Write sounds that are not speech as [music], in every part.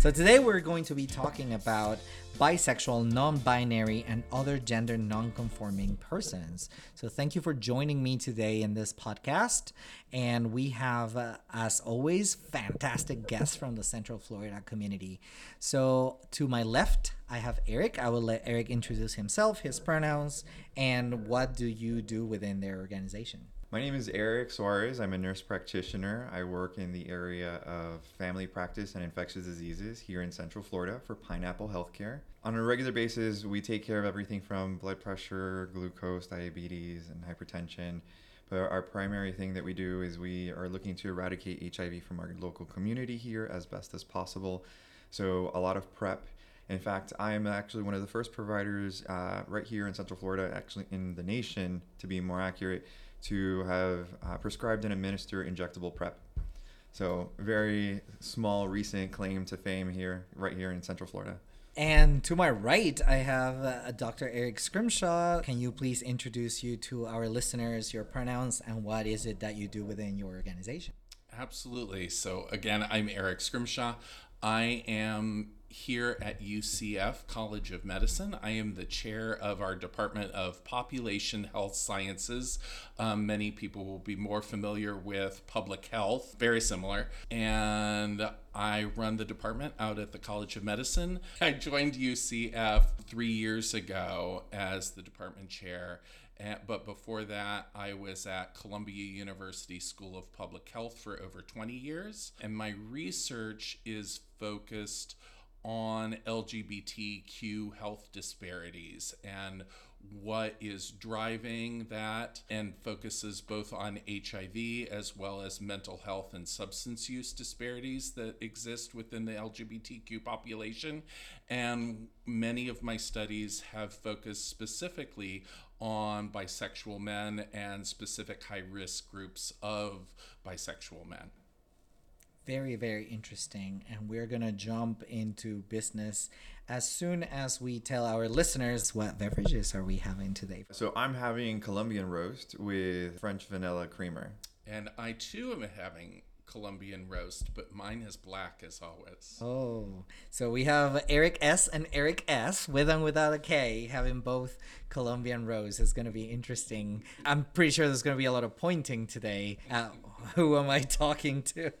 So today we're going to be talking about bisexual, non-binary, and other gender non-conforming persons. So thank you for joining me today in this podcast. And we have, uh, as always, fantastic guests from the Central Florida community. So to my left, I have Eric. I will let Eric introduce himself, his pronouns, and what do you do within their organization. My name is Erick Suarez. I'm a nurse practitioner. I work in the area of family practice and infectious diseases here in Central Florida for Pineapple Healthcare. On a regular basis, we take care of everything from blood pressure, glucose, diabetes, and hypertension. But our primary thing that we do is we are looking to eradicate HIV from our local community here as best as possible. So, a lot of PrEP. In fact, I am actually one of the first providers uh, right here in Central Florida, actually in the nation, to be more accurate, to have uh, prescribed and administer injectable PrEP. So, very small recent claim to fame here, right here in Central Florida. And to my right, I have uh, Dr. Eric Schrimshaw. Can you please introduce you to our listeners, your pronouns, and what is it that you do within your organization? Absolutely. So, again, I'm Eric Schrimshaw. I am here at UCF College of Medicine. I am the chair of our Department of Population Health Sciences. Um, many people will be more familiar with public health, very similar. And I run the department out at the College of Medicine. I joined UCF three years ago as the department chair. But before that, I was at Columbia University School of Public Health for over 20 years. And my research is focused on LGBTQ health disparities and what is driving that and focuses both on HIV as well as mental health and substance use disparities that exist within the LGBTQ population. And many of my studies have focused specifically on bisexual men and specific high risk groups of bisexual men very, very interesting. And we're going to jump into business as soon as we tell our listeners what beverages are we having today. So I'm having Colombian roast with French vanilla creamer. And I too am having Colombian roast, but mine is black as always. Oh, so we have Eric S and Eric S with and without a K having both Colombian roast. It's going to be interesting. I'm pretty sure there's going to be a lot of pointing today. Uh, who am I talking to?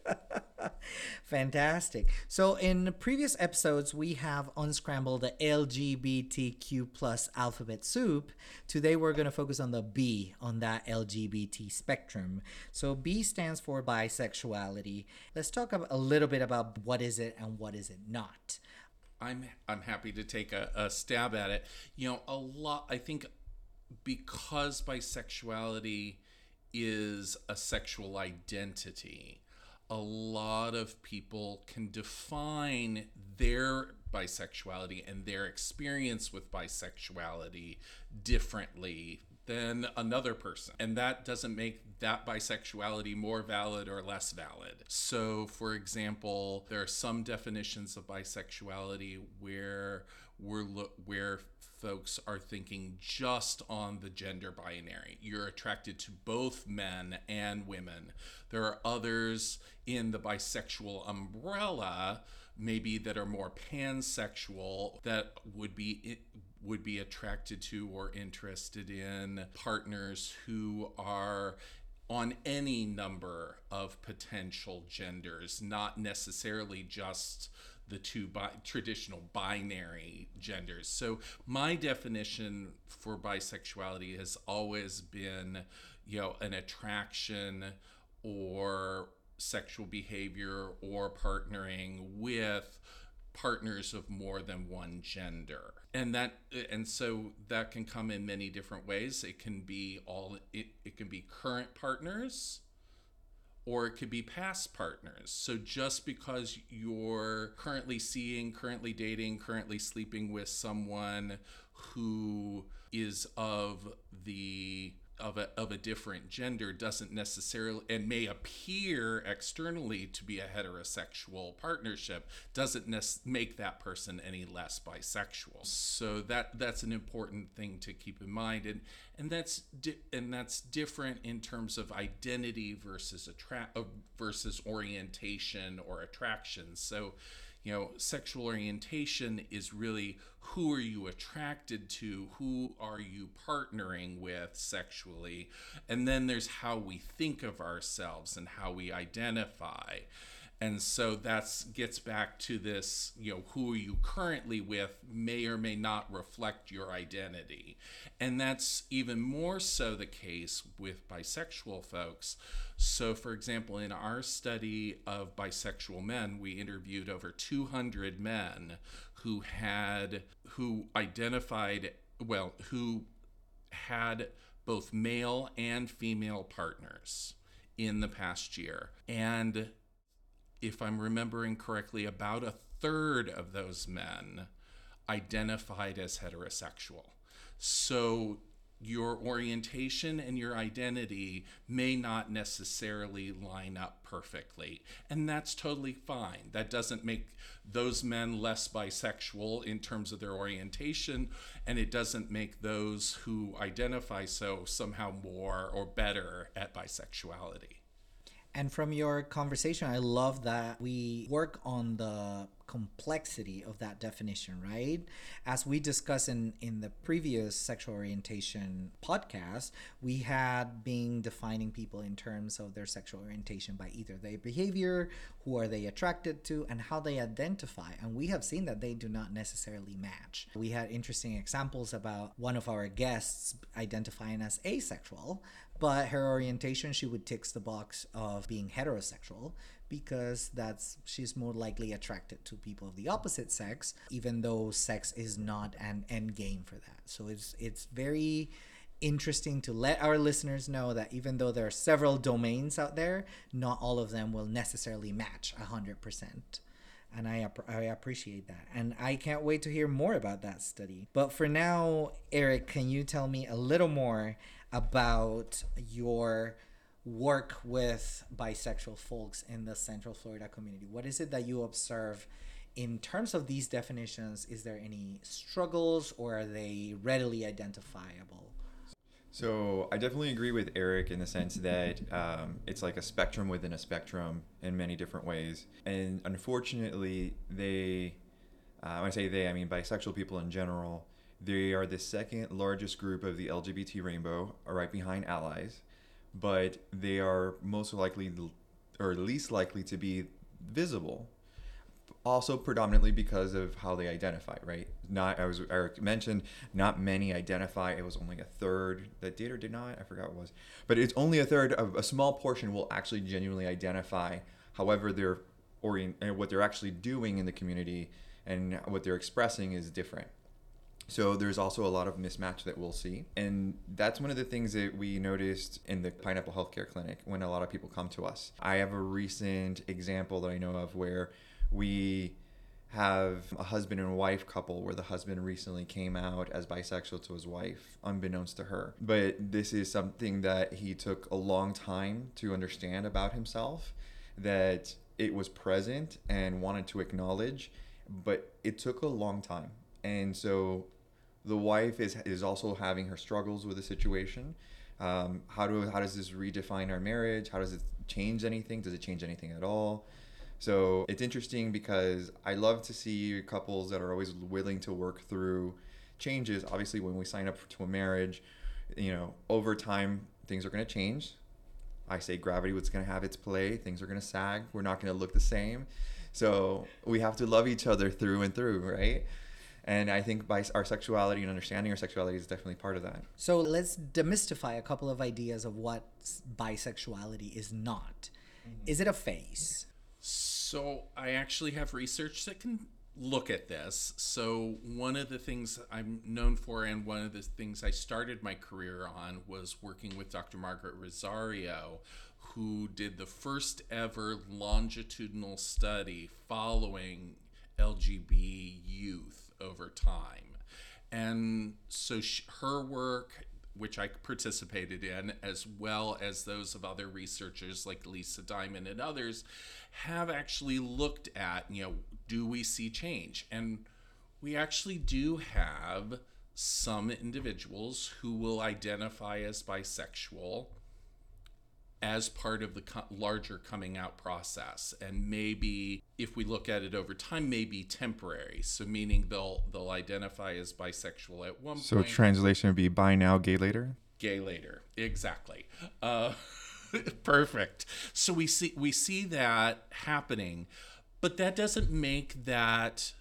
[laughs] Fantastic. So in previous episodes, we have unscrambled the LGBTQ plus alphabet soup. Today, we're going to focus on the B on that LGBT spectrum. So B stands for bisexuality. Let's talk a little bit about what is it and what is it not. I'm I'm happy to take a, a stab at it. You know, a lot. I think because bisexuality is a sexual identity a lot of people can define their bisexuality and their experience with bisexuality differently than another person. And that doesn't make that bisexuality more valid or less valid. So, for example, there are some definitions of bisexuality where we're lo- where folks are thinking just on the gender binary. You're attracted to both men and women. There are others in the bisexual umbrella, maybe that are more pansexual, that would be would be attracted to or interested in partners who are on any number of potential genders, not necessarily just the two bi- traditional binary genders. So my definition for bisexuality has always been, you know, an attraction or sexual behavior or partnering with partners of more than one gender and that and so that can come in many different ways it can be all it, it can be current partners or it could be past partners. So just because you're currently seeing, currently dating, currently sleeping with someone who is of the of a, of a different gender doesn't necessarily and may appear externally to be a heterosexual partnership doesn't make that person any less bisexual. So that that's an important thing to keep in mind and and that's di- and that's different in terms of identity versus attract versus orientation or attraction. So you know, sexual orientation is really who are you attracted to? Who are you partnering with sexually? And then there's how we think of ourselves and how we identify and so that's gets back to this you know who are you currently with may or may not reflect your identity. And that's even more so the case with bisexual folks. So for example in our study of bisexual men we interviewed over 200 men who had who identified well who had both male and female partners in the past year. And if I'm remembering correctly, about a third of those men identified as heterosexual. So your orientation and your identity may not necessarily line up perfectly. And that's totally fine. That doesn't make those men less bisexual in terms of their orientation, and it doesn't make those who identify so somehow more or better at bisexuality. And from your conversation, I love that we work on the complexity of that definition, right? As we discussed in, in the previous sexual orientation podcast, we had been defining people in terms of their sexual orientation by either their behavior, who are they attracted to, and how they identify. And we have seen that they do not necessarily match. We had interesting examples about one of our guests identifying as asexual, but her orientation, she would tick the box of being heterosexual because that's she's more likely attracted to people of the opposite sex, even though sex is not an end game for that. So it's it's very interesting to let our listeners know that even though there are several domains out there, not all of them will necessarily match 100%. And I, I appreciate that. And I can't wait to hear more about that study. But for now, Eric, can you tell me a little more about your work with bisexual folks in the Central Florida community? What is it that you observe in terms of these definitions? Is there any struggles or are they readily identifiable? So I definitely agree with Eric in the sense that um, it's like a spectrum within a spectrum in many different ways, and unfortunately, they. Uh, when I say they, I mean bisexual people in general. They are the second largest group of the LGBT rainbow, right behind allies but they are most likely or least likely to be visible. Also predominantly because of how they identify right? Not i was eric mentioned not many identify. It was only a third that did or did not. I forgot what was. But it's only a third of a small portion will actually genuinely identify however they're orient eh, what they're actually doing in the community and what they're expressing is different so there's also a lot of mismatch that we'll see. And that's one of the things that we noticed in the Pineapple Healthcare Clinic when a lot of people come to us. I have a recent example that I know of where we have a husband and wife couple where the husband recently came out as bisexual to his wife, unbeknownst to her. But this is something that he took a long time to understand about himself, that it was present and wanted to acknowledge, but it took a long time. And so the wife is is also having her struggles with the situation. Um, how do how does this redefine our marriage? How does it change anything? Does it change anything at all? So it's interesting because I love to see couples that are always willing to work through changes. Obviously, when we sign up to a marriage, you know, over time things are going to change. I say gravity was going to have its play. Things are going to sag. We're not going to look the same. So we have to love each other through and through, right? And I think by our sexuality and understanding our sexuality is definitely part of that. So let's demystify a couple of ideas of what bisexuality is not. Mm-hmm. Is it a phase? So I actually have research that can look at this. So one of the things I'm known for and one of the things I started my career on was working with Dr. Margaret Rosario, who did the first ever longitudinal study following LGB youth over time. And so her work, which I participated in, as well as those of other researchers like Lisa Diamond and others, have actually looked at, you know, do we see change? And we actually do have some individuals who will identify as bisexual as part of the co- larger coming out process. And maybe if we look at it over time maybe temporary. So meaning they'll they'll identify as bisexual at one point. So translation would be by now, gay later. gay later. Exactly. Uh, [laughs] perfect. So we see we see that happening but that doesn't make that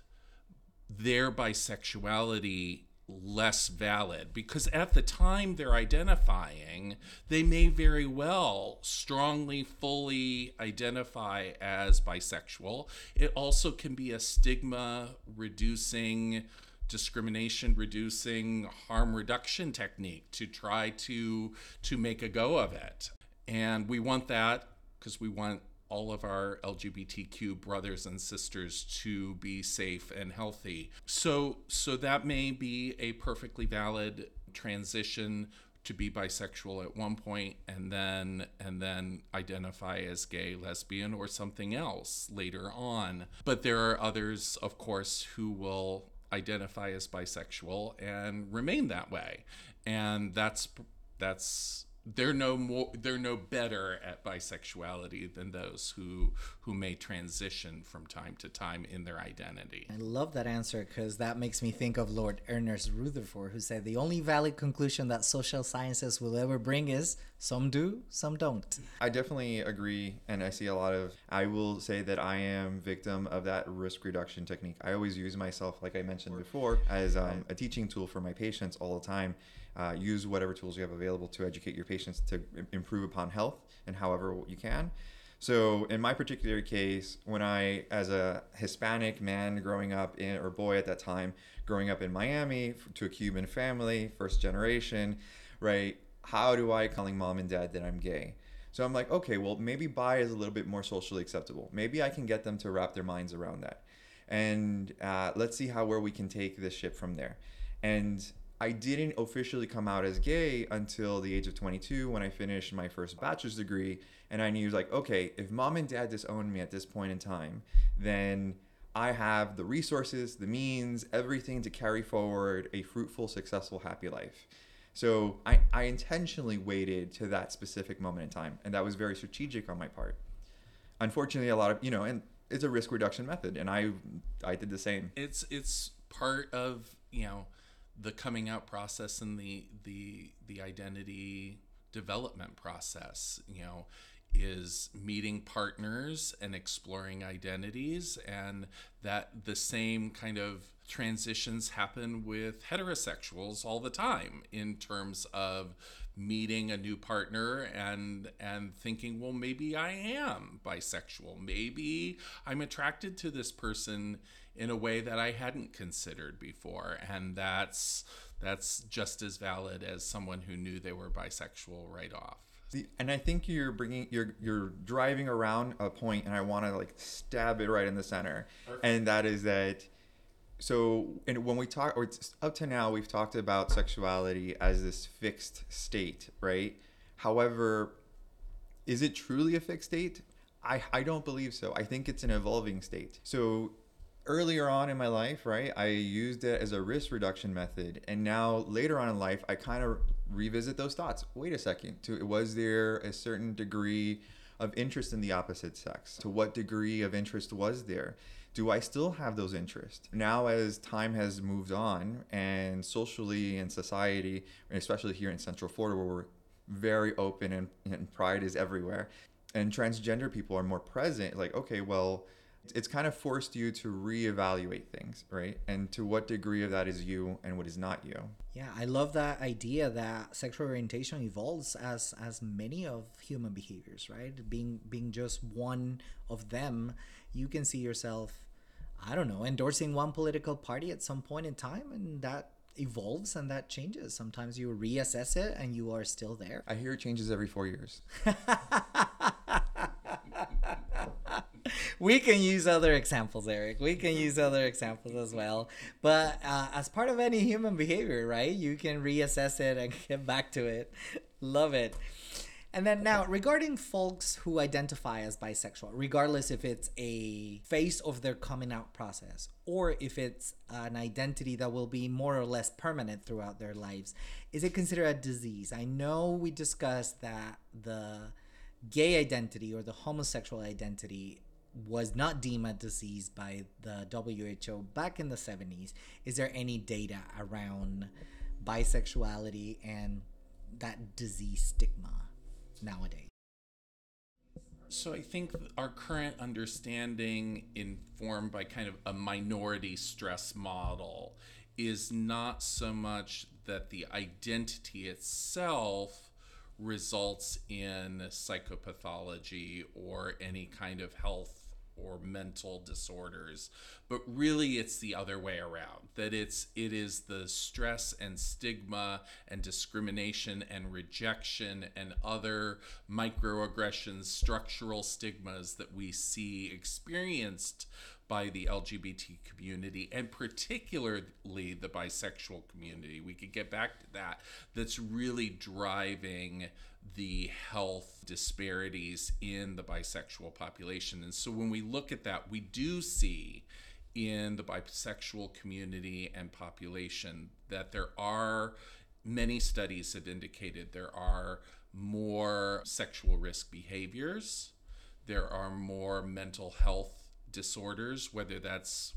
their bisexuality less valid because at the time they're identifying they may very well strongly fully identify as bisexual. It also can be a stigma reducing discrimination reducing harm reduction technique to try to to make a go of it. And we want that because we want all of our LGBTQ brothers and sisters to be safe and healthy. So so that may be a perfectly valid transition to be bisexual at one point and then and then identify as gay, lesbian or something else later on. But there are others of course who will identify as bisexual and remain that way. And that's that's they're no more they're no better at bisexuality than those who who may transition from time to time in their identity. I love that answer because that makes me think of Lord Ernest Rutherford, who said the only valid conclusion that social sciences will ever bring is some do, some don't. I definitely agree, and I see a lot of. I will say that I am victim of that risk reduction technique. I always use myself, like I mentioned before, as um, a teaching tool for my patients all the time. Uh, use whatever tools you have available to educate your patients to improve upon health and however you can. So in my particular case, when I, as a Hispanic man growing up in, or boy at that time, growing up in Miami to a Cuban family, first generation, right? How do I telling mom and dad that I'm gay? So I'm like, okay, well, maybe bi is a little bit more socially acceptable. Maybe I can get them to wrap their minds around that. And uh, let's see how where we can take this ship from there. And I didn't officially come out as gay until the age of 22 when I finished my first bachelor's degree. And I knew, like, okay, if mom and dad disown me at this point in time, then I have the resources, the means, everything to carry forward a fruitful, successful, happy life. So I, I intentionally waited to that specific moment in time. And that was very strategic on my part. Unfortunately, a lot of, you know, and it's a risk reduction method. And I, I did the same. It's it's part of, you know, the coming out process and the the the identity development process, you know, is meeting partners and exploring identities and that the same kind of transitions happen with heterosexuals all the time in terms of meeting a new partner and and thinking well maybe I am bisexual. Maybe I'm attracted to this person in a way that I hadn't considered before and that's that's just as valid as someone who knew they were bisexual right off See, and I think you're bringing you're you're driving around a point, and I want to like stab it right in the center, and that is that. So, and when we talk, or it's, up to now, we've talked about sexuality as this fixed state, right? However, is it truly a fixed state? I I don't believe so. I think it's an evolving state. So earlier on in my life, right, I used it as a risk reduction method. And now later on in life, I kind of revisit those thoughts. Wait a second. To, was there a certain degree of interest in the opposite sex? To what degree of interest was there? Do I still have those interests? Now, as time has moved on and socially and society, and especially here in Central Florida, where we're very open and, and pride is everywhere, and transgender people are more present, like, okay, well, it's kind of forced you to reevaluate things, right? And to what degree of that is you and what is not you. Yeah, I love that idea that sexual orientation evolves as as many of human behaviors, right? Being being just one of them, you can see yourself, I don't know, endorsing one political party at some point in time, and that evolves and that changes. Sometimes you reassess it and you are still there. I hear it changes every four years. [laughs] we can use other examples, Eric. We can use other examples as well. But uh, as part of any human behavior, right, you can reassess it and [laughs] get back to it. Love it. And then now, regarding folks who identify as bisexual, regardless if it's a phase of their coming out process or if it's an identity that will be more or less permanent throughout their lives, is it considered a disease? I know we discussed that the gay identity or the homosexual identity was not deemed a disease by the WHO back in the 70s. Is there any data around bisexuality and that disease stigma nowadays? So I think our current understanding, informed by kind of a minority stress model, is not so much that the identity itself results in psychopathology or any kind of health or mental disorders but really it's the other way around that it's it is the stress and stigma and discrimination and rejection and other microaggressions structural stigmas that we see experienced by the LGBT community and particularly the bisexual community. We could get back to that. That's really driving the health disparities in the bisexual population. And so when we look at that, we do see in the bisexual community and population that there are many studies have indicated there are more sexual risk behaviors, there are more mental health disorders, whether that's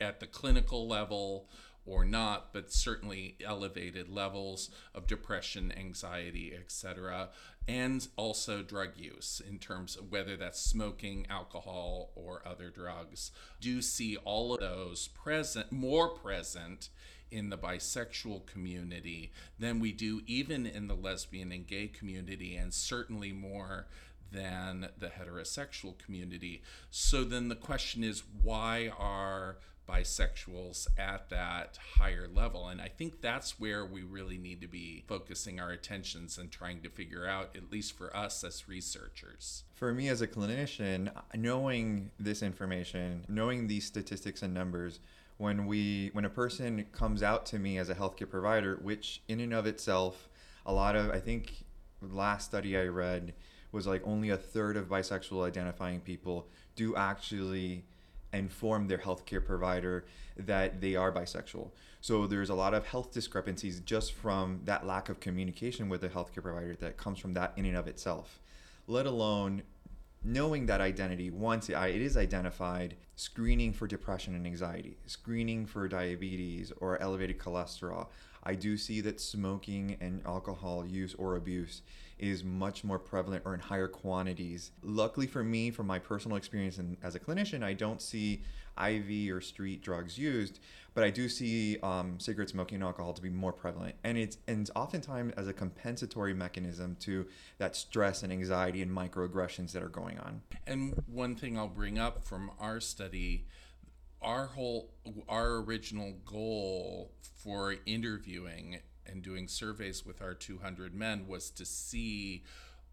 at the clinical level or not, but certainly elevated levels of depression, anxiety, etc., and also drug use in terms of whether that's smoking, alcohol, or other drugs. Do see all of those present, more present in the bisexual community than we do even in the lesbian and gay community, and certainly more than the heterosexual community. So then the question is why are bisexuals at that higher level? And I think that's where we really need to be focusing our attentions and trying to figure out, at least for us as researchers. For me as a clinician, knowing this information, knowing these statistics and numbers, when we when a person comes out to me as a healthcare provider, which in and of itself, a lot of I think last study I read was like only a third of bisexual identifying people do actually inform their healthcare provider that they are bisexual. So there's a lot of health discrepancies just from that lack of communication with the healthcare provider that comes from that in and of itself. Let alone knowing that identity once it is identified, screening for depression and anxiety, screening for diabetes or elevated cholesterol. I do see that smoking and alcohol use or abuse is much more prevalent or in higher quantities. Luckily for me, from my personal experience and as a clinician, I don't see IV or street drugs used, but I do see um, cigarette smoking and alcohol to be more prevalent, and it's and it's oftentimes as a compensatory mechanism to that stress and anxiety and microaggressions that are going on. And one thing I'll bring up from our study our whole our original goal for interviewing and doing surveys with our 200 men was to see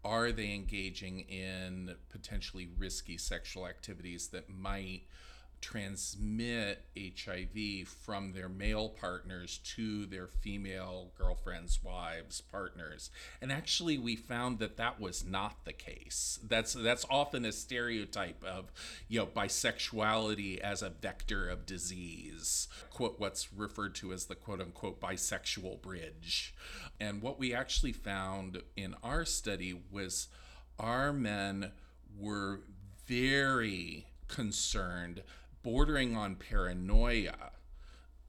are they engaging in potentially risky sexual activities that might transmit HIV from their male partners to their female girlfriends, wives, partners. And actually we found that that was not the case. That's that's often a stereotype of, you know, bisexuality as a vector of disease. Quote what's referred to as the quote unquote bisexual bridge. And what we actually found in our study was our men were very concerned bordering on paranoia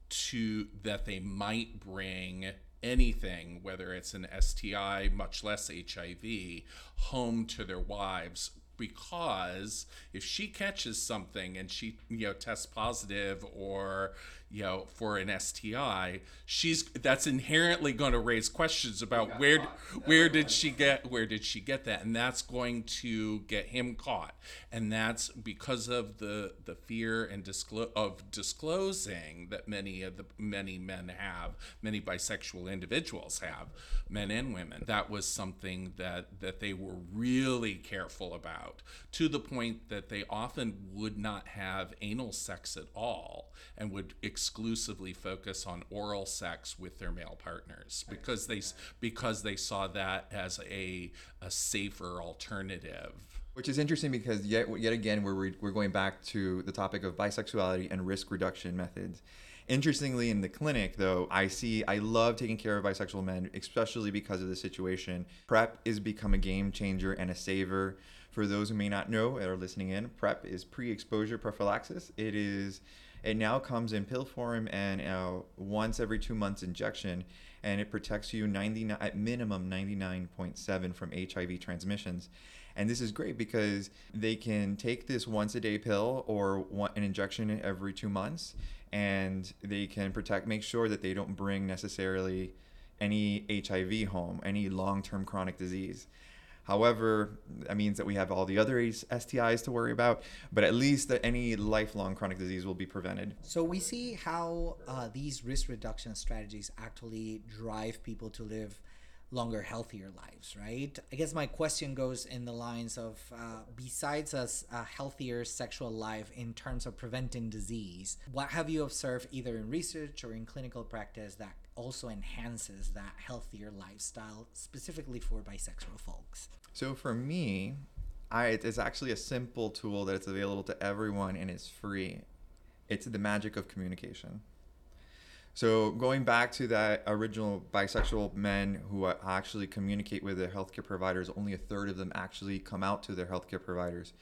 to that they might bring anything, whether it's an STI, much less HIV, home to their wives. Because if she catches something and she you know tests positive or you know for an STI she's that's inherently going to raise questions about where where did she get where did she get that? And that's going to get him caught. And that's because of the the fear and disclose of disclosing that many of the many men have many bisexual individuals have men and women. That was something that that they were really careful about to the point that they often would not have anal sex at all and would exclusively focus on oral sex with their male partners because they because they saw that as a a safer alternative which is interesting because yet yet again we're we're going back to the topic of bisexuality and risk reduction methods Interestingly, in the clinic, though, I see I love taking care of bisexual men, especially because of the situation. PrEP is become a game changer and a saver. For those who may not know or are listening in, PrEP is pre-exposure prophylaxis. It is it now comes in pill form and uh, once every two months injection, and it protects you 99 at minimum 99.7 from HIV transmissions. And this is great because they can take this once a day pill or one, an injection every two months, and they can protect, make sure that they don't bring necessarily any HIV home, any long term chronic disease. However, that means that we have all the other STIs to worry about, but at least that any lifelong chronic disease will be prevented. So we see how uh, these risk reduction strategies actually drive people to live longer, healthier lives, right? I guess my question goes in the lines of uh, besides a, a healthier sexual life in terms of preventing disease, what have you observed either in research or in clinical practice that also enhances that healthier lifestyle, specifically for bisexual folks? So for me, I, it's actually a simple tool that's available to everyone and it's free. It's the magic of communication. So going back to that original bisexual men who actually communicate with their healthcare providers, only a third of them actually come out to their healthcare providers.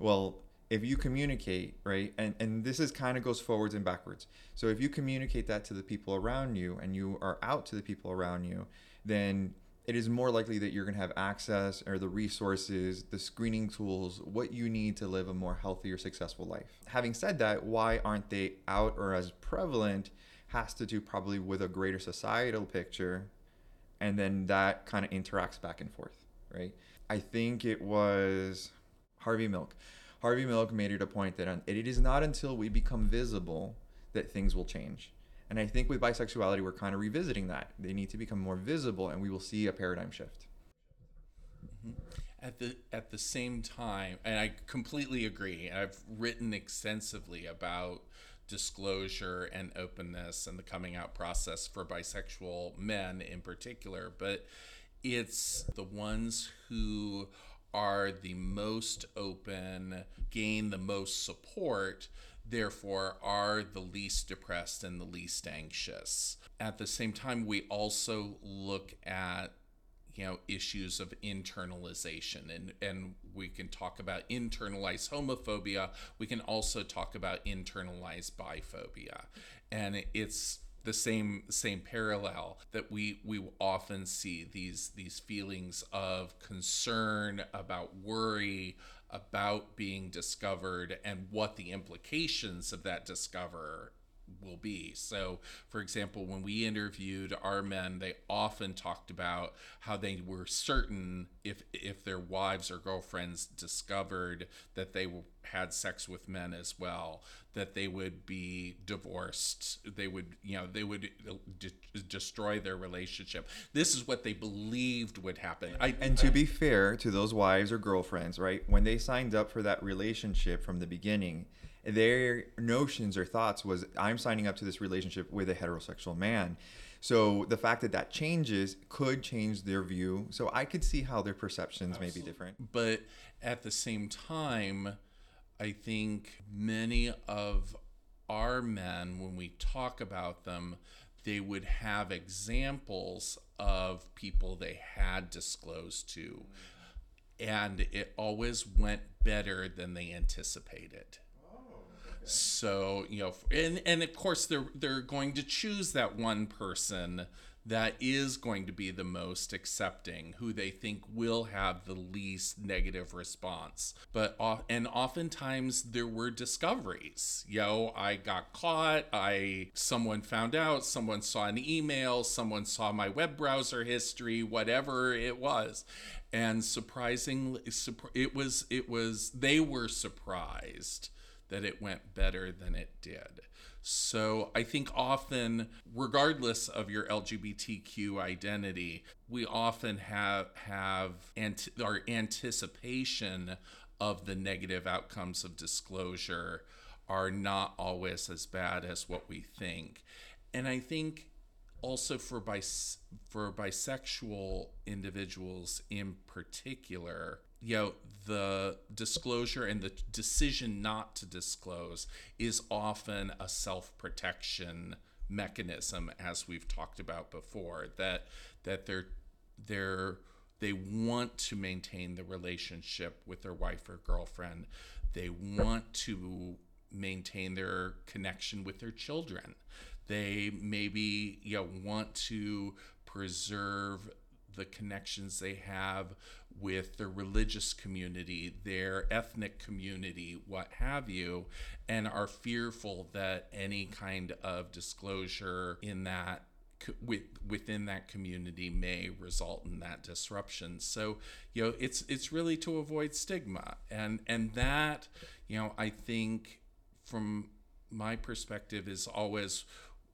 Well, if you communicate, right, and, and this is kind of goes forwards and backwards. So if you communicate that to the people around you and you are out to the people around you, then it is more likely that you're going to have access or the resources, the screening tools, what you need to live a more healthy or successful life. Having said that, why aren't they out or as prevalent? has to do probably with a greater societal picture and then that kind of interacts back and forth right i think it was harvey milk harvey milk made it a point that it is not until we become visible that things will change. And i think with bisexuality we're kind of revisiting that. They need to become more visible and we will see a paradigm shift. Mm-hmm. at the at the same time and i completely agree i've written extensively about disclosure and openness and the coming out process for bisexual men in particular, but it's the ones who are the most open, gain the most support, therefore are the least depressed and the least anxious. At the same time, we also look at you know issues of internalization and and we can talk about internalized homophobia we can also talk about internalized biphobia and it's the same same parallel that we we often see these these feelings of concern about worry about being discovered and what the implications of that discover will be. So, for example, when we interviewed our men, they often talked about how they were certain if if their wives or girlfriends discovered that they had sex with men as well, that they would be divorced. They would, you know, they would uh, de- destroy their relationship. This is what they believed would happen. I, and to I, be fair to those wives or girlfriends, right, when they signed up for that relationship from the beginning their notions or thoughts was i'm signing up to this relationship with a heterosexual man. So the fact that that changes could change their view. So i could see how their perceptions Absolutely. may be different. but at the same time i think many of our men when we talk about them they would have examples of people they had disclosed to and it always went better than they anticipated so you know, and and of course they're they're going to choose that one person that is going to be the most accepting, who they think will have the least negative response. But and oftentimes there were discoveries. Yo, I got caught. I someone found out. Someone saw an email. Someone saw my web browser history. Whatever it was, and surprisingly, it was it was they were surprised that it went better than it did. So I think often, regardless of your LGBTQ identity, we often have have ant- our anticipation of the negative outcomes of disclosure are not always as bad as what we think. And I think also for bis- for bisexual individuals in particular, you know the disclosure and the decision not to disclose is often a self-protection mechanism as we've talked about before that that they're they're they want to maintain the relationship with their wife or girlfriend. They want to maintain their connection with their children. They maybe you know want to preserve the connections they have with their religious community, their ethnic community, what have you, and are fearful that any kind of disclosure in that with, within that community may result in that disruption. So, you know, it's it's really to avoid stigma. And and that, you know, I think from my perspective is always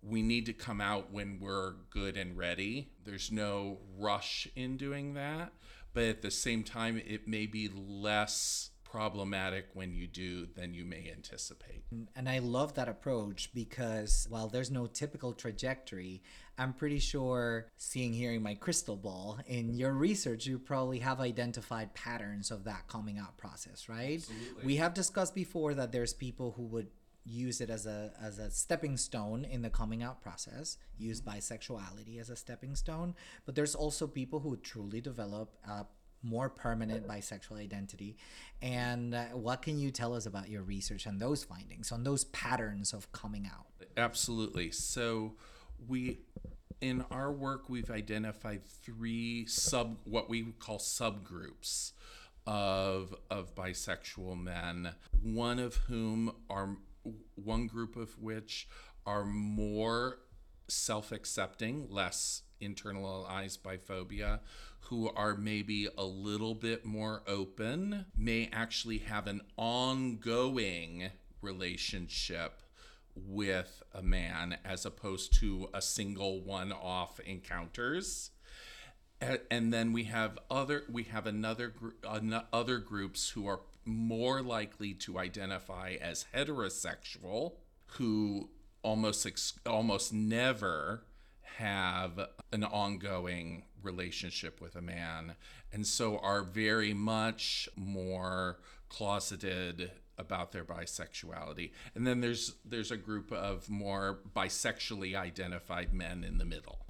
we need to come out when we're good and ready. There's no rush in doing that, but at the same time, it may be less problematic when you do than you may anticipate. And I love that approach because while there's no typical trajectory, I'm pretty sure seeing here in my crystal ball in your research, you probably have identified patterns of that coming out process, right? Absolutely. We have discussed before that there's people who would use it as a as a stepping stone in the coming out process use mm-hmm. bisexuality as a stepping stone. But there's also people who truly develop a more permanent bisexual identity. And uh, what can you tell us about your research on those findings on those patterns of coming out? Absolutely. So we in our work we've identified three sub what we call subgroups of of bisexual men one of whom are one group of which are more self accepting, less internalized biphobia, who are maybe a little bit more open, may actually have an ongoing relationship with a man as opposed to a single one off encounters and then we have other we have another other groups who are more likely to identify as heterosexual who almost ex- almost never have an ongoing relationship with a man and so are very much more closeted about their bisexuality and then there's there's a group of more bisexually identified men in the middle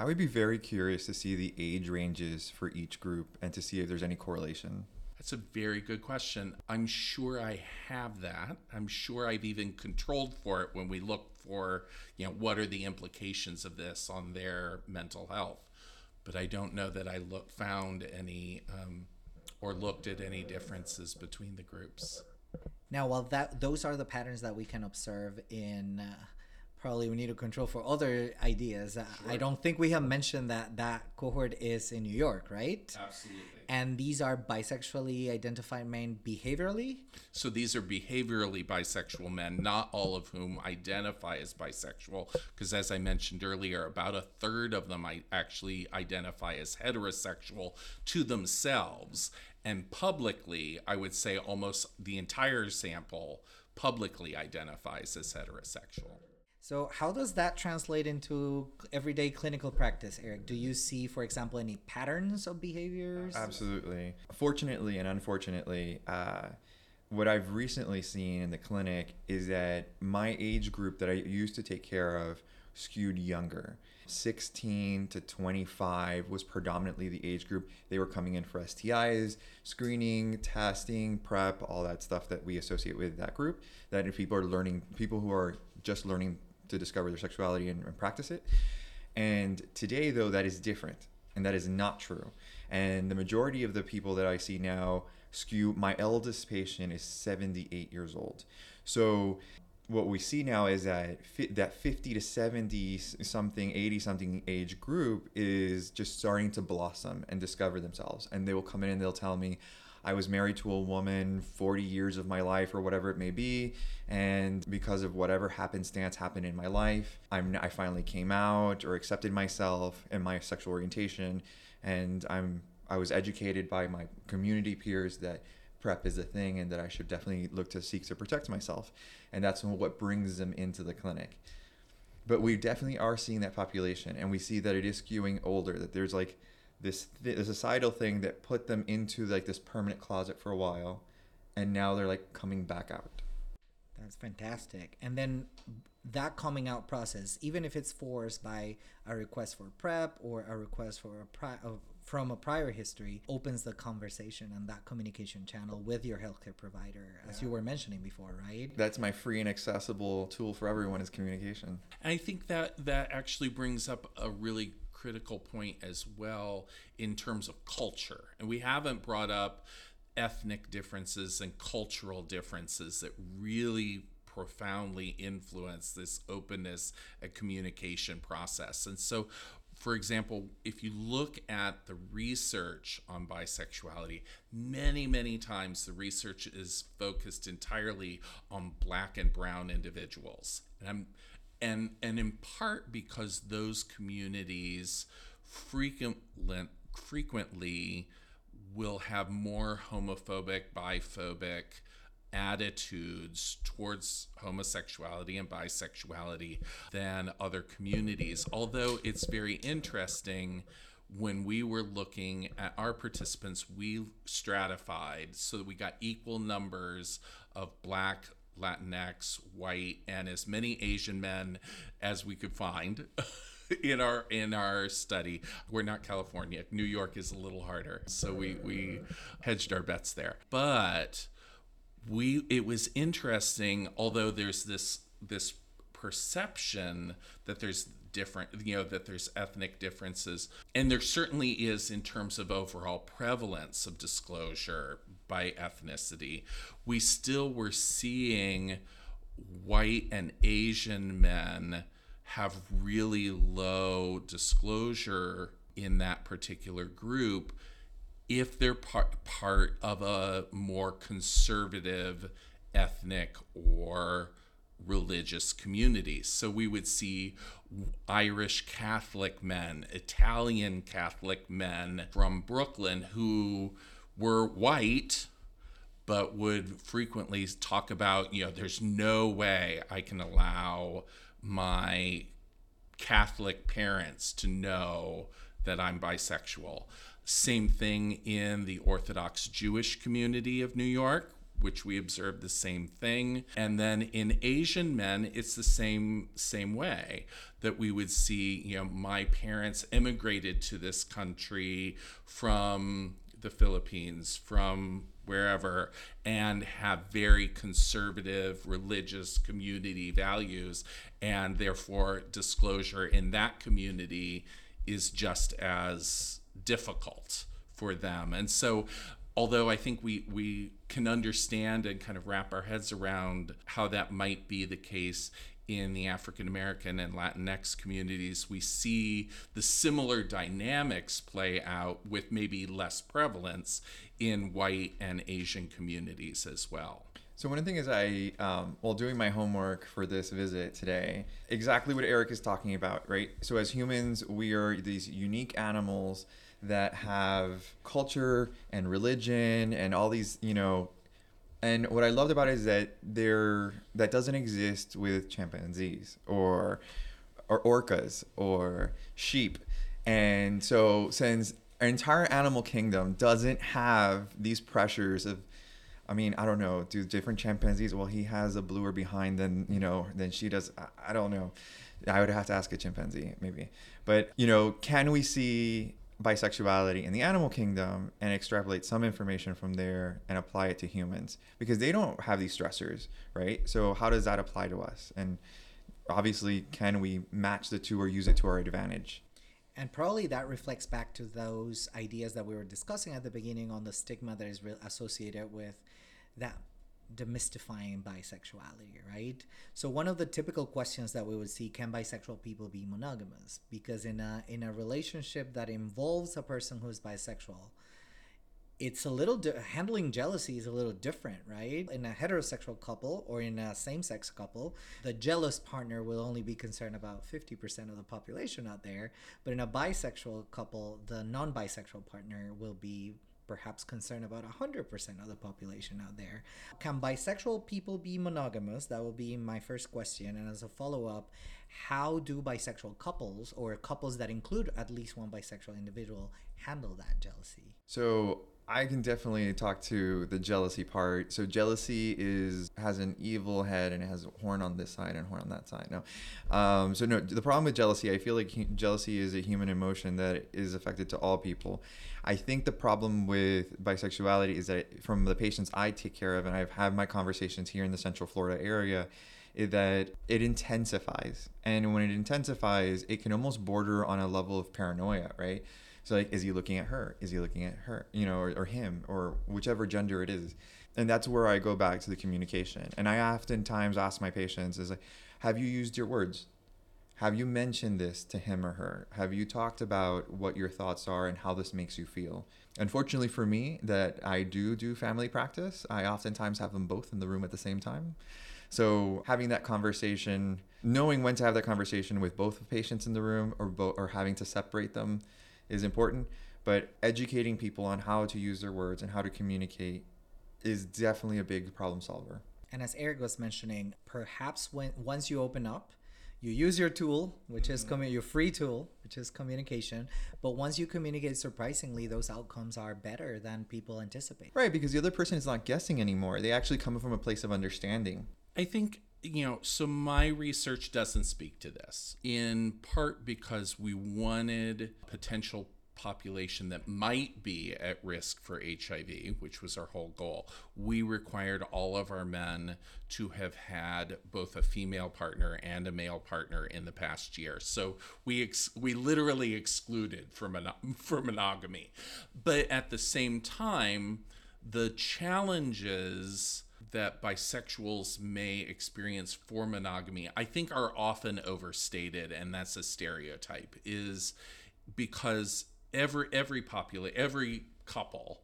I would be very curious to see the age ranges for each group and to see if there's any correlation. That's a very good question. I'm sure I have that. I'm sure I've even controlled for it when we look for, you know, what are the implications of this on their mental health. But I don't know that I look found any um, or looked at any differences between the groups. Now, while that those are the patterns that we can observe in uh, probably we need to control for other ideas. Sure. I don't think we have mentioned that that cohort is in New York, right? Absolutely. And these are bisexually identified men behaviorally? So these are behaviorally bisexual men, not all of whom identify as bisexual, because as I mentioned earlier, about a third of them actually identify as heterosexual to themselves. And publicly, I would say almost the entire sample publicly identifies as heterosexual. So, how does that translate into everyday clinical practice, Eric? Do you see, for example, any patterns of behaviors? Absolutely. Fortunately and unfortunately, uh, what I've recently seen in the clinic is that my age group that I used to take care of skewed younger. 16 to 25 was predominantly the age group. They were coming in for STIs, screening, testing, PrEP, all that stuff that we associate with that group. That if people are learning, people who are just learning to discover their sexuality and, and practice it. And today, though, that is different, and that is not true. And the majority of the people that I see now skew. My eldest patient is 78 years old, so what we see now is that fi- that 50 to 70 something 80 something age group is just starting to blossom and discover themselves and they will come in and they'll tell me I was married to a woman 40 years of my life or whatever it may be. And because of whatever happenstance happened in my life, I'm, I finally came out or accepted myself and my sexual orientation. And I'm, I was educated by my community peers that PrEP is a thing and that I should definitely look to seek to protect myself. And that's what brings them into the clinic. But we definitely are seeing that population and we see that it is skewing older, that there's like this th- the societal thing that put them into like this permanent closet for a while, and now they're like coming back out. That's fantastic. And then that coming out process, even if it's forced by a request for PrEP or a request for a pri- uh, from a prior history, opens the conversation and that communication channel with your healthcare provider, as you were mentioning before, right? That's my free and accessible tool for everyone is communication. And I think that that actually brings up a really critical point as well in terms of culture. And we haven't brought up ethnic differences and cultural differences that really profoundly influence this openness and communication process. And so for example, if you look at the research on bisexuality, many, many times the research is focused entirely on black and brown individuals. And I'm and and in part because those communities frequent, frequently will have more homophobic, biphobic attitudes towards homosexuality and bisexuality than other communities. Although it's very interesting when we were looking at our participants, we stratified so that we got equal numbers of black, Latinx, white, and as many Asian men as we could find. [laughs] in our in our study. We're not california. New york is a little harder. So we we hedged our bets there. But we it was interesting although there's this this perception that there's different you know that there's ethnic differences. And there certainly is in terms of overall prevalence of disclosure by ethnicity we still were seeing white and asian men have really low disclosure in that particular group if they're part, part of a more conservative ethnic or religious community. So we would see Irish Catholic men, Italian Catholic men from Brooklyn who were white but would frequently talk about, you know, there's no way I can allow my Catholic parents to know that I'm bisexual. Same thing in the Orthodox Jewish community of New York, which we observe the same thing. And then in Asian men, it's the same same way that we would see, you know, my parents immigrated to this country from the Philippines, from wherever, and have very conservative religious community values, and therefore disclosure in that community is just as difficult for them. And so although I think we we can understand and kind of wrap our heads around how that might be the case in the African American and Latinx communities, we see the similar dynamics play out with maybe less prevalence in white and Asian communities as well. So one thing is I, um, while doing my homework for this visit today, exactly what Eric is talking about, right? So as humans, we are these unique animals that have culture and religion and all these, you know, and what I loved about it is that there that doesn't exist with chimpanzees or or orcas or sheep. And so since our entire animal kingdom doesn't have these pressures of I mean, I don't know. Do different chimpanzees? Well, he has a bluer behind than you know than she does. I, I don't know. I would have to ask a chimpanzee maybe. But you know, can we see bisexuality in the animal kingdom and extrapolate some information from there and apply it to humans because they don't have these stressors, right? So how does that apply to us? And obviously, can we match the two or use it to our advantage? And probably that reflects back to those ideas that we were discussing at the beginning on the stigma that is associated with that demystifying bisexuality, right? So one of the typical questions that we would see can bisexual people be monogamous? Because in a in a relationship that involves a person who is bisexual, it's a little di- handling jealousy is a little different, right? In a heterosexual couple or in a same-sex couple, the jealous partner will only be concerned about 50% of the population out there, but in a bisexual couple, the non-bisexual partner will be perhaps concern about 100% of the population out there. Can bisexual people be monogamous? That will be my first question. And as a follow up, how do bisexual couples or couples that include at least one bisexual individual handle that jealousy? So I can definitely talk to the jealousy part. So jealousy is has an evil head and it has a horn on this side and horn on that side. No, um, so no. The problem with jealousy, I feel like he, jealousy is a human emotion that is affected to all people. I think the problem with bisexuality is that from the patients I take care of, and I've had my conversations here in the Central Florida area, is that it intensifies, and when it intensifies, it can almost border on a level of paranoia, right? So like, is he looking at her? Is he looking at her? You know, or, or him, or whichever gender it is. And that's where I go back to the communication. And I oftentimes ask my patients is like, have you used your words? Have you mentioned this to him or her? Have you talked about what your thoughts are and how this makes you feel? Unfortunately for me, that I do do family practice, I oftentimes have them both in the room at the same time. So having that conversation, knowing when to have that conversation with both the patients in the room or bo- or having to separate them is important, but educating people on how to use their words and how to communicate is definitely a big problem solver. And as Eric was mentioning, perhaps when once you open up, you use your tool, which is mm-hmm. commu- your free tool, which is communication. But once you communicate, surprisingly, those outcomes are better than people anticipate. Right, because the other person is not guessing anymore. They actually come from a place of understanding. I think you know, so my research doesn't speak to this in part because we wanted potential population that might be at risk for HIV, which was our whole goal. We required all of our men to have had both a female partner and a male partner in the past year. So we ex- we literally excluded from mon- [laughs] for monogamy. But at the same time, the challenges that bisexuals may experience for monogamy, I think are often overstated, and that's a stereotype, is because every every popula every couple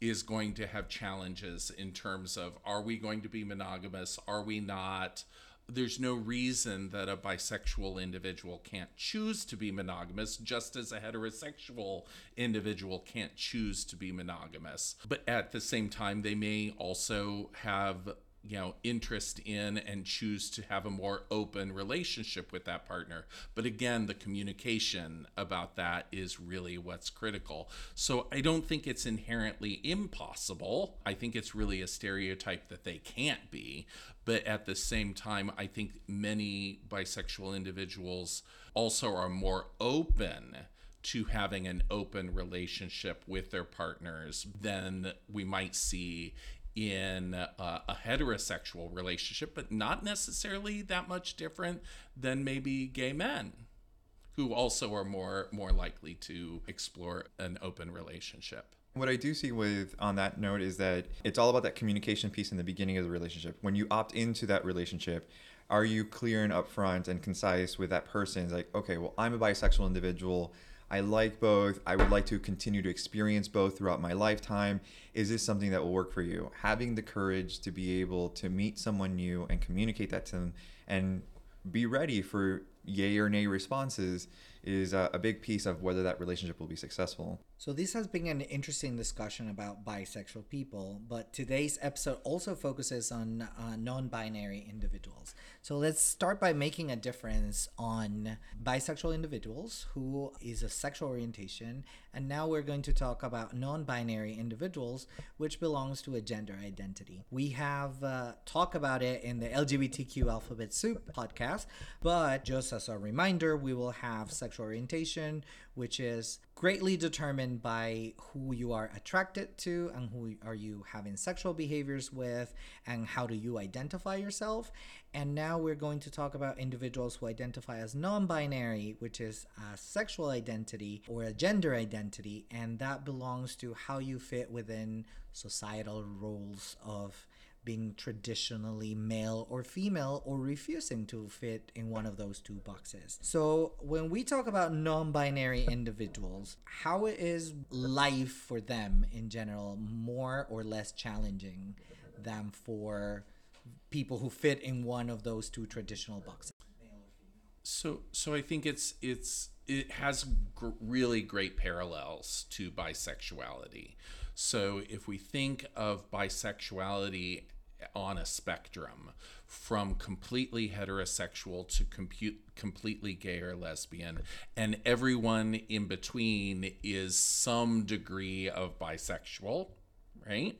is going to have challenges in terms of are we going to be monogamous, are we not? there's no reason that a bisexual individual can't choose to be monogamous, just as a heterosexual individual can't choose to be monogamous. But at the same time, they may also have you know interest in and choose to have a more open relationship with that partner. But again the communication about that is really what's critical. So i don't think it's inherently impossible. I think it's really a stereotype that they can't be. But at the same time i think many bisexual individuals also are more open to having an open relationship with their partners than we might see in a, a, heterosexual relationship, but not necessarily that much different than maybe gay men who also are more more likely to explore an open relationship. What I do see with on that note is that it's all about that communication piece in the beginning of the relationship. When you opt into that relationship, are you clear and upfront and concise with that person? It's like, okay, well, I'm a bisexual individual. I like both. I would like to continue to experience both throughout my lifetime. Is this something that will work for you? Having the courage to be able to meet someone new and communicate that to them and be ready for yay or nay responses is a, a, big piece of whether that relationship will be successful. So, this has been an interesting discussion about bisexual people, but today's episode also focuses on uh, non binary individuals. So, let's start by making a difference on bisexual individuals, who is a sexual orientation, and now we're going to talk about non binary individuals, which belongs to a gender identity. We have uh, talked about it in the LGBTQ Alphabet Soup podcast, but just as a reminder, we will have sexual orientation, which is greatly determined by who you are attracted to and who are you having sexual behaviors with and how do you identify yourself. And now we're going to talk about individuals who identify as non-binary which is a sexual identity or a gender identity. And that belongs to how you fit within societal roles of being traditionally male or female or refusing to fit in one of those two boxes. So, when we talk about non binary individuals, how is life for them in general more or less challenging than for people who fit in one of those two traditional boxes? So, so I think it's it's it has gr- really great parallels to bisexuality. So if we think of bisexuality on a spectrum from completely heterosexual to compute, completely gay or lesbian, and everyone in between is some degree of bisexual, right?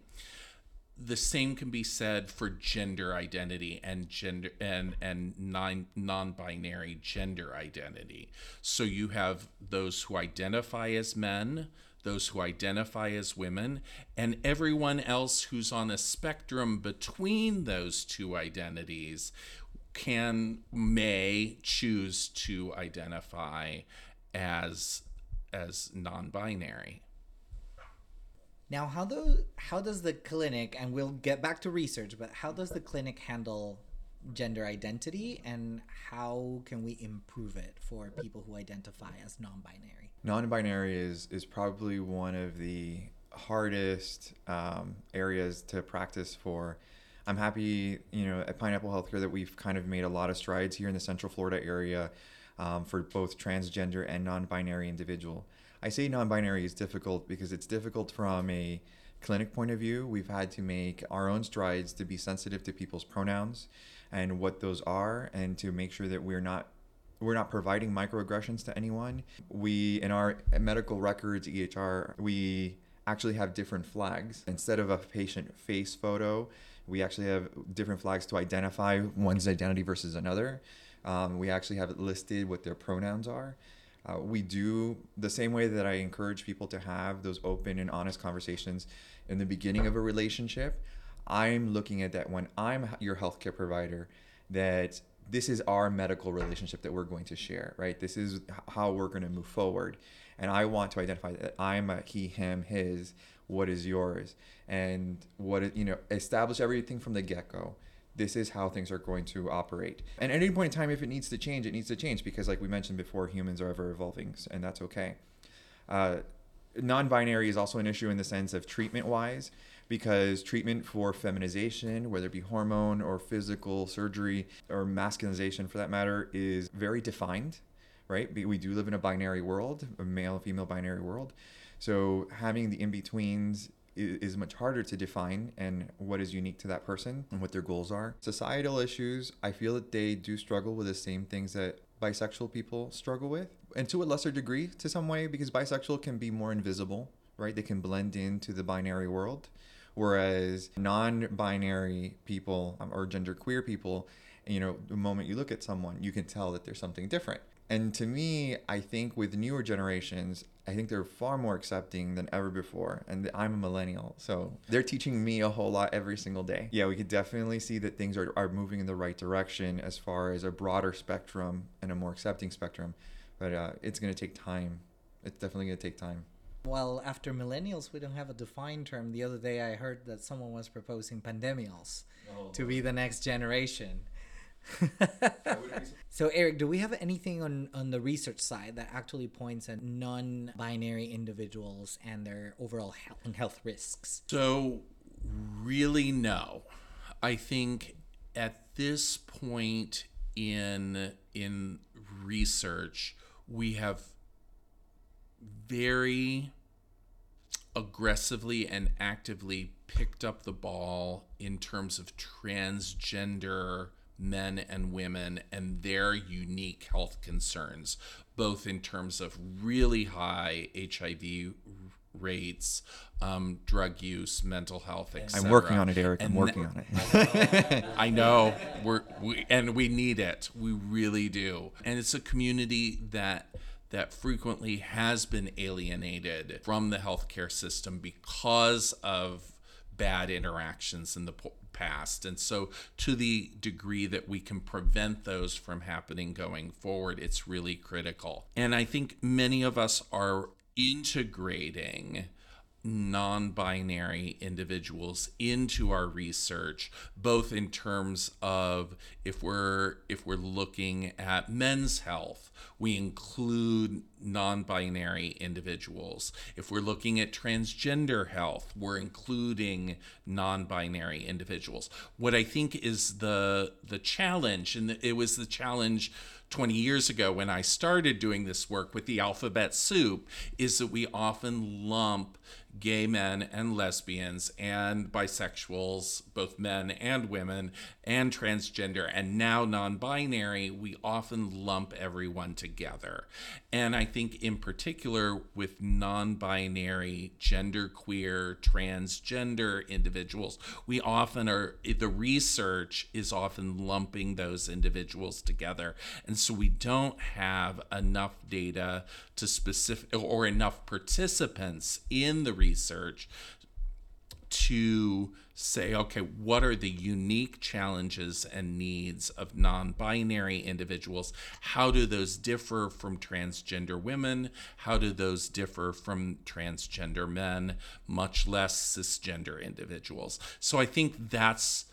the same can be said for gender identity and gender and and non non-binary gender identity. So you have those who identify as men, those who identify as women, and everyone else who's on a spectrum between those two identities can may choose to identify as as non-binary. Now, how do how does the clinic and we'll get back to research, but how does the clinic handle gender identity and how can we improve it for people who identify as non-binary? Non-binary is is probably one of the hardest um, areas to practice for. I'm happy, you know, at Pineapple Healthcare that we've kind of made a lot of strides here in the Central Florida area um, for both transgender and non-binary individual. I say non-binary is difficult because it's difficult from a clinic point of view. We've had to make our own strides to be sensitive to people's pronouns and what those are, and to make sure that we're not we're not providing microaggressions to anyone. We in our medical records EHR we actually have different flags instead of a patient face photo. We actually have different flags to identify one's identity versus another. Um, we actually have it listed what their pronouns are. Uh, we do the same way that I encourage people to have those open and honest conversations in the beginning of a relationship. I'm looking at that when I'm your healthcare provider, that this is our medical relationship that we're going to share, right? This is how we're going to move forward. And I want to identify that I'm a he, him, his. What is yours? And what, you know, establish everything from the get go this is how things are going to operate. And at any point in time, if it needs to change, it needs to change because, like we mentioned before, humans are ever evolving, and that's okay. Uh, non binary is also an issue in the sense of treatment wise because treatment for feminization, whether it be hormone or physical surgery or masculinization for that matter, is very defined, right? We do live in a binary world, a male female binary world. So having the in betweens is much harder to define and what is unique to that person and what their goals are. Societal issues, I feel that they do struggle with the same things that bisexual people struggle with, and to a lesser degree, to some way, because bisexual can be more invisible, right? They can blend into the binary world, whereas non binary people um, or genderqueer people, you know, the moment you look at someone, you can tell that there's something different. And to me, I think with newer generations, I think they're far more accepting than ever before. And I'm a millennial, so they're teaching me a whole lot every single day. Yeah, we could definitely see that things are, are moving in the right direction as far as a broader spectrum and a more accepting spectrum. But uh, it's going to take time. It's definitely going to take time. Well, after millennials, we don't have a defined term. The other day, I heard that someone was proposing pandemials oh, to be the next generation. [laughs] so Eric, do we have anything on on the research side that actually points at non-binary individuals and their overall health and health risks? So really no. I think at this point in in research, we have very aggressively and actively picked up the ball in terms of transgender men and women and their unique health concerns, both in terms of really high HIV rates, um, drug use, mental health, etc. I'm working on it, Eric. And I'm working on it. [laughs] I know we're we, and we need it. We really do. And it's a community that that frequently has been alienated from the healthcare system because of bad interactions in the past. And so, to the degree that we can prevent those from happening going forward, it's really critical. And I think many of us are integrating non-binary individuals into our research both in terms of if we're if we're looking at men's health we include non binary individuals. If we're looking at transgender health, we're including non binary individuals. What I think is the, the challenge, and it was the challenge 20 years ago when I started doing this work with the alphabet soup, is that we often lump gay men and lesbians and bisexuals, both men and women, and transgender, and now non binary, we often lump everyone together. And I think, in particular, with non binary, genderqueer, transgender individuals, we often are, the research is often lumping those individuals together. And so we don't have enough data to specific or enough participants in the research to say, okay, what are the unique challenges and needs of non binary individuals? How do those differ from transgender women? How do those differ from transgender men, much less cisgender individuals? So I think that's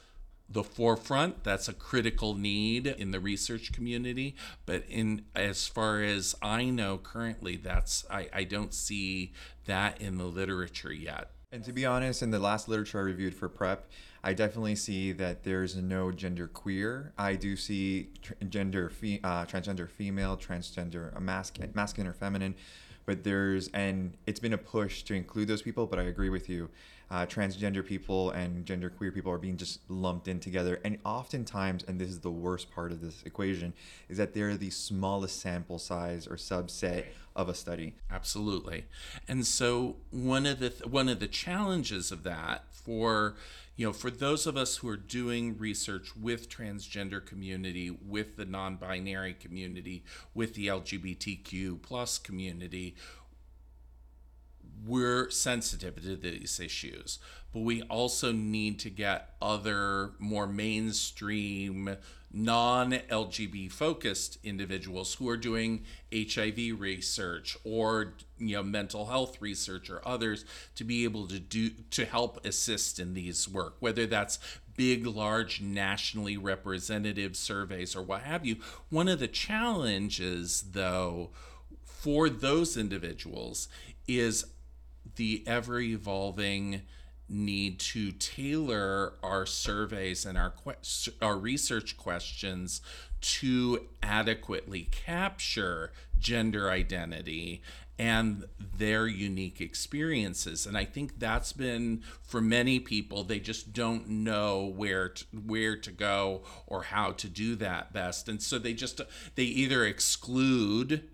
the forefront that's a critical need in the research community but in as far as i know currently that's i, I don't see that in the literature yet and to be honest, in the last literature I reviewed for PrEP, I definitely see that there's no gender queer. I do see gender fe- uh, transgender female, transgender masculine, masculine or feminine, but there's and it's been a push to include those people. But I agree with you, uh, transgender people and gender queer people are being just lumped in together. And oftentimes, and this is the worst part of this equation, is that they're the smallest sample size or subset of a study. Absolutely. And so one of the th- one of the challenges of that for you know for those of us who are doing research with transgender community with the non-binary community with the lgbtq plus community we're sensitive to these issues, but we also need to get other more mainstream, non LGB focused individuals who are doing HIV research or you know mental health research or others to be able to do to help assist in these work, whether that's big, large, nationally representative surveys or what have you. One of the challenges, though, for those individuals is the ever evolving need to tailor our surveys and our que- our research questions to adequately capture gender identity and their unique experiences. And i think that's been for many people they just don't know where to, where to go or how to do that best. And so they just they either exclude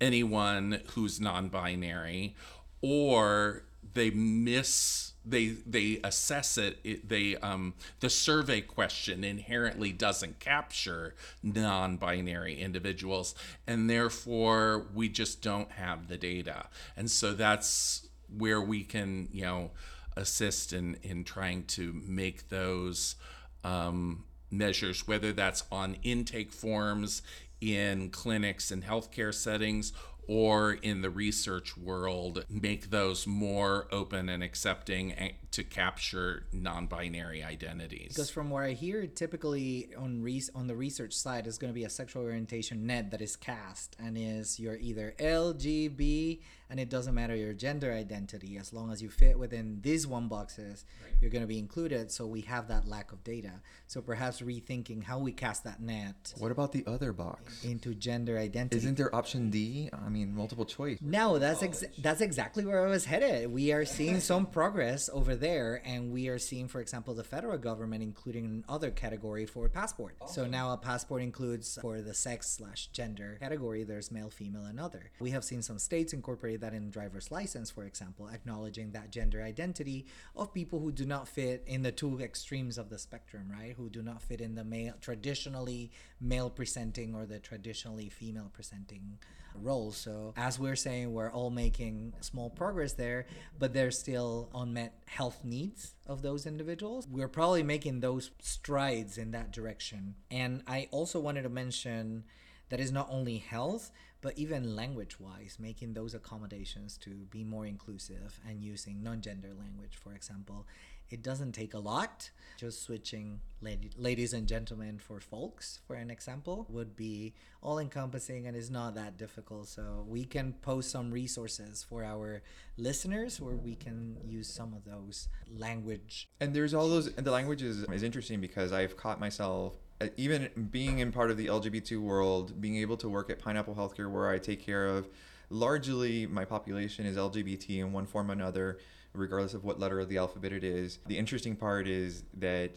anyone who's non-binary or they miss they they assess it, it, they um the survey question inherently doesn't capture non-binary individuals and therefore we just don't have the data. And so that's where we can you know assist in in trying to make those um, measures whether that's on intake forms in clinics and healthcare settings or in the research world make those more open and accepting to capture non-binary identities. Because from what i hear typically on re- on the research side is going to be a sexual orientation net that is cast and is you're either lgb and it doesn't matter your gender identity as long as you fit within these one boxes right. you're going to be included so we have that lack of data. So perhaps rethinking how we cast that net what about the other box? into gender identity. Isn't there option d? I mean multiple choice. No that's ex- that's exactly where i was headed. We are seeing [laughs] some progress over there and we are seeing for example the federal government including another category for passport. Oh. so now a passport includes for the sex slash gender category there's male female and other. We have seen some states incorporate that in driver's license, for example, acknowledging that gender identity of people who do not fit in the two extremes of the spectrum, right? Who do not fit in the male, traditionally male presenting or the traditionally female presenting roles. So, as we're saying, we're all making small progress there, but there's still unmet health needs of those individuals. We're probably making those strides in that direction. And I also wanted to mention that is not only health, but even language wise, making those accommodations to be more inclusive and using non gender language, for example, it doesn't take a lot. Just switching lady, ladies and gentlemen for folks, for an example, would be all encompassing and is not that difficult. So we can post some resources for our listeners where we can use some of those language. And there's all those, and the language is, is interesting because I've caught myself Uh, even being in part of the LGBT world, being able to work at Pineapple Healthcare, where I take care of largely my population is LGBT in one form or another, regardless of what letter of the alphabet it is. The interesting part is that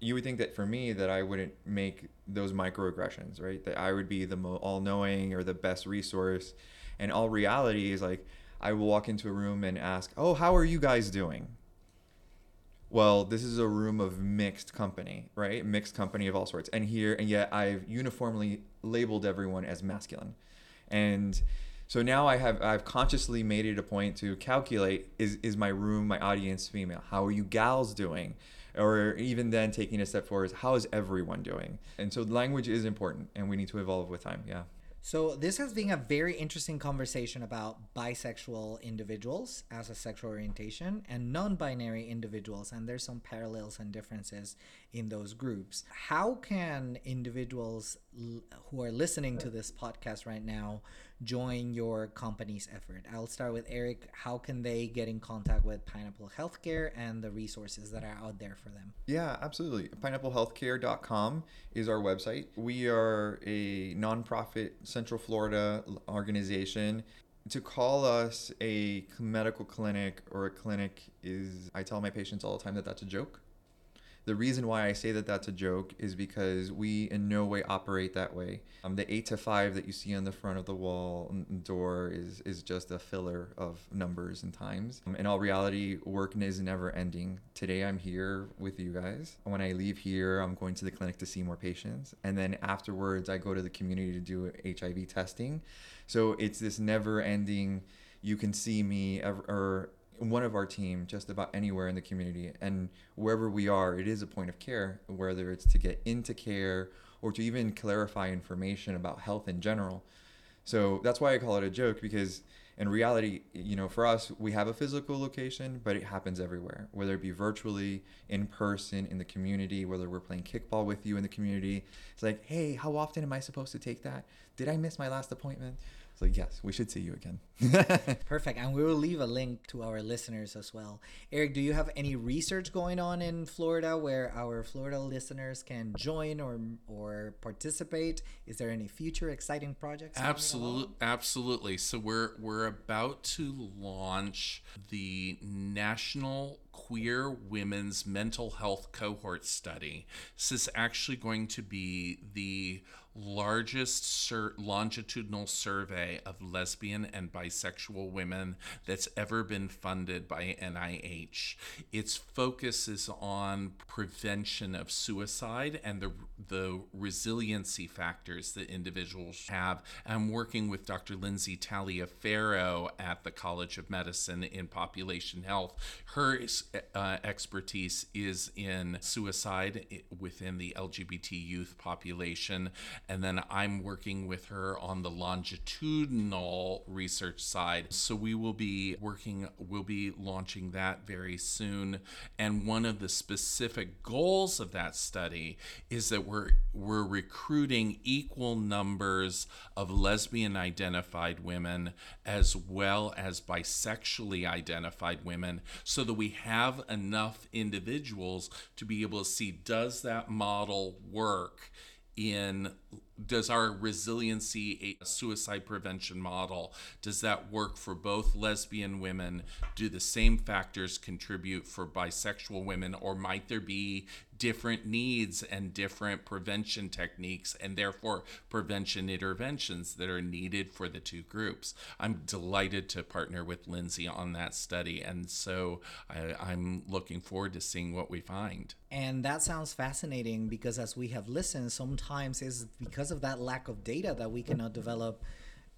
you would think that for me that I wouldn't make those microaggressions, right? That I would be the mo- all-knowing or the best resource. And all reality is like I will walk into a room and ask, "Oh, how are you guys doing?" Well, this is a room of mixed company, right? Mixed company of all sorts. And here, and yet I've uniformly labeled everyone as masculine. And so now I have I've consciously made it a point to calculate is is my room, my audience female? How are you gals doing? Or even then taking a step forward is how is everyone doing? And so language is important and we need to evolve with time. Yeah. So, this has been a very interesting conversation about bisexual individuals as a sexual orientation and non binary individuals. And there's some parallels and differences in those groups. How can individuals who are listening to this podcast right now join your company's effort? I'll start with Eric. How can they get in contact with Pineapple Healthcare and the resources that are out there for them? Yeah, absolutely. PineappleHealthcare.com is our website. We are a nonprofit Central Florida organization. To call us a medical clinic or a clinic is, I tell my patients all the time that that's a joke the reason why I say that that's a joke is because we in no way operate that way. Um, the eight to five that you see on the front of the wall door is is just a filler of numbers and times. Um, in all reality, work is never ending. Today I'm here with you guys. When I leave here, I'm going to the clinic to see more patients, and then afterwards I go to the community to do HIV testing. So it's this never ending. You can see me ever, or one of our team just about anywhere in the community and wherever we are it is a point of care whether it's to get into care or to even clarify information about health in general. So that's why i call it a joke because in reality you know for us we have a physical location but it happens everywhere whether it be virtually in person in the community whether we're playing kickball with you in the community. It's like hey how often am i supposed to take that? Did i miss my last appointment so yes, we should see you again. [laughs] Perfect. And we will leave a link to our listeners as well. Eric, do you have any research going on in Florida where our Florida listeners can join or or participate? Is there any future exciting projects? Absolutely, absolutely. So we're we're about to launch the National Queer Women's Mental Health Cohort Study. This is actually going to be the largest sur- longitudinal survey of lesbian and bisexual women that's ever been funded by NIH. Its focus is on prevention of suicide and the the resiliency factors that individuals have. I'm working with Dr. Lindsay Taliaferro at the College of Medicine in population health. Her uh, expertise is in suicide within the LGBT youth population and then I'm working with her on the longitudinal research side. So we will be working, we'll be launching that very soon. And one of the specific goals of that study is that we're we're recruiting equal numbers of lesbian identified women as well as bisexually identified women so that we have enough individuals to be able to see does that model work in does our resiliency a suicide prevention model? Does that work for both lesbian women? Do the same factors contribute for bisexual women or might there be different needs and different prevention techniques and therefore prevention interventions that are needed for the two groups. I'm delighted to partner with lindsay on that study and so I, am looking forward to seeing what we find. And that sounds fascinating because as we have listened sometimes because because of that lack of data that we cannot develop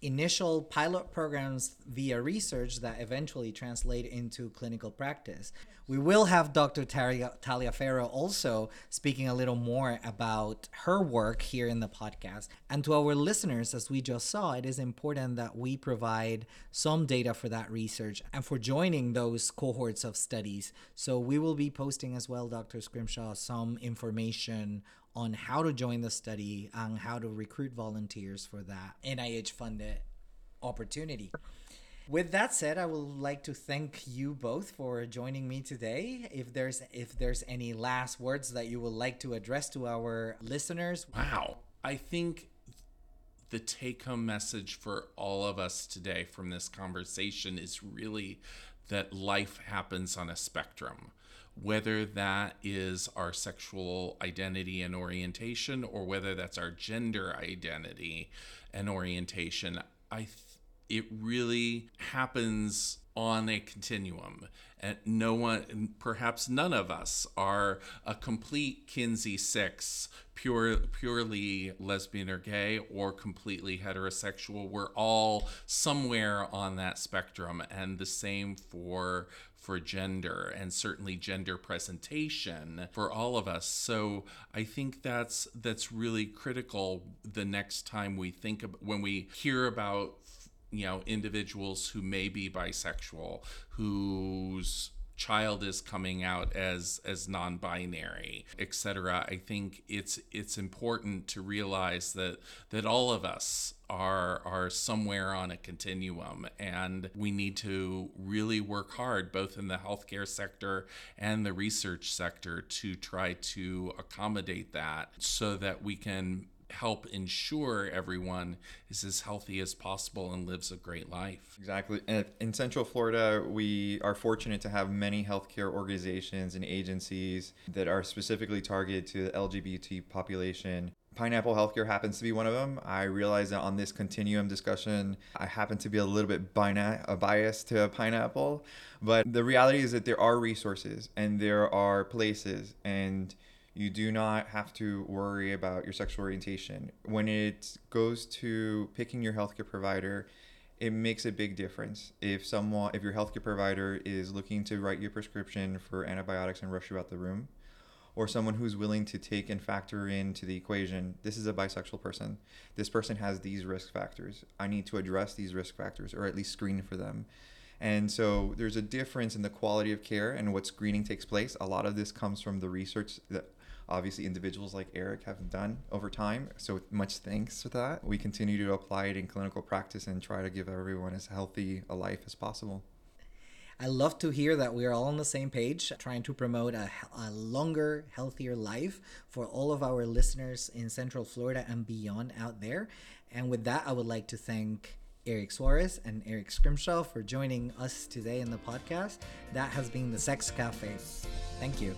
initial pilot programs via research that eventually translate into clinical practice. We will have Dr. Talia, Taliaferro also speaking a little more about her work here in the podcast. And to our listeners, as we just saw, it is important that we provide some data for that research and for joining those cohorts of studies. So we will be posting as well, Dr. Schrimshaw, some information on how to join the study and how to recruit volunteers for that NIH funded opportunity. With that said, I would like to thank you both for joining me today. If there's if there's any last words that you would like to address to our listeners. Wow. I think the take home message for all of us today from this conversation is really that life happens on a spectrum. Whether that is our sexual identity and orientation or whether that's our gender identity and orientation, I th- it really happens on a continuum. And no one perhaps none of us are a complete kinsey six pure purely lesbian or gay or completely heterosexual. We're all somewhere on that spectrum and the same for for gender and certainly gender presentation for all of us. So i think that's that's really critical the next time we think of when we hear about you know individuals who may be bisexual whose child is coming out as as non-binary etc i think it's it's important to realize that that all of us are are somewhere on a continuum and we need to really work hard both in the healthcare sector and the research sector to try to accommodate that so that we can help ensure everyone is as healthy as possible and lives a great life. Exactly. And in Central Florida, we are fortunate to have many healthcare organizations and agencies that are specifically targeted to the LGBT population. Pineapple Healthcare happens to be one of them. I realize that on this continuum discussion, I happen to be a little bit uh, biased to Pineapple, but the reality is that there are resources and there are places and you do not have to worry about your sexual orientation. When it goes to picking your healthcare provider, it makes a big difference. If someone, if your healthcare provider is looking to write your prescription for antibiotics and rush you out the room, or someone who's willing to take and factor into the equation, this is a bisexual person. This person has these risk factors. I need to address these risk factors, or at least screen for them. And so there's a difference in the quality of care and what screening takes place. A lot of this comes from the research that obviously individuals like Eric have done over time. So much thanks for that. We continue to apply it in clinical practice and try to give everyone as healthy a life as possible. I love to hear that we're all on the same page, trying to promote a, a, longer, healthier life for all of our listeners in Central Florida and beyond out there. And with that, I would like to thank Erick Suarez and Eric Schrimshaw for joining us today in the podcast. That has been the Sex Cafe. Thank you.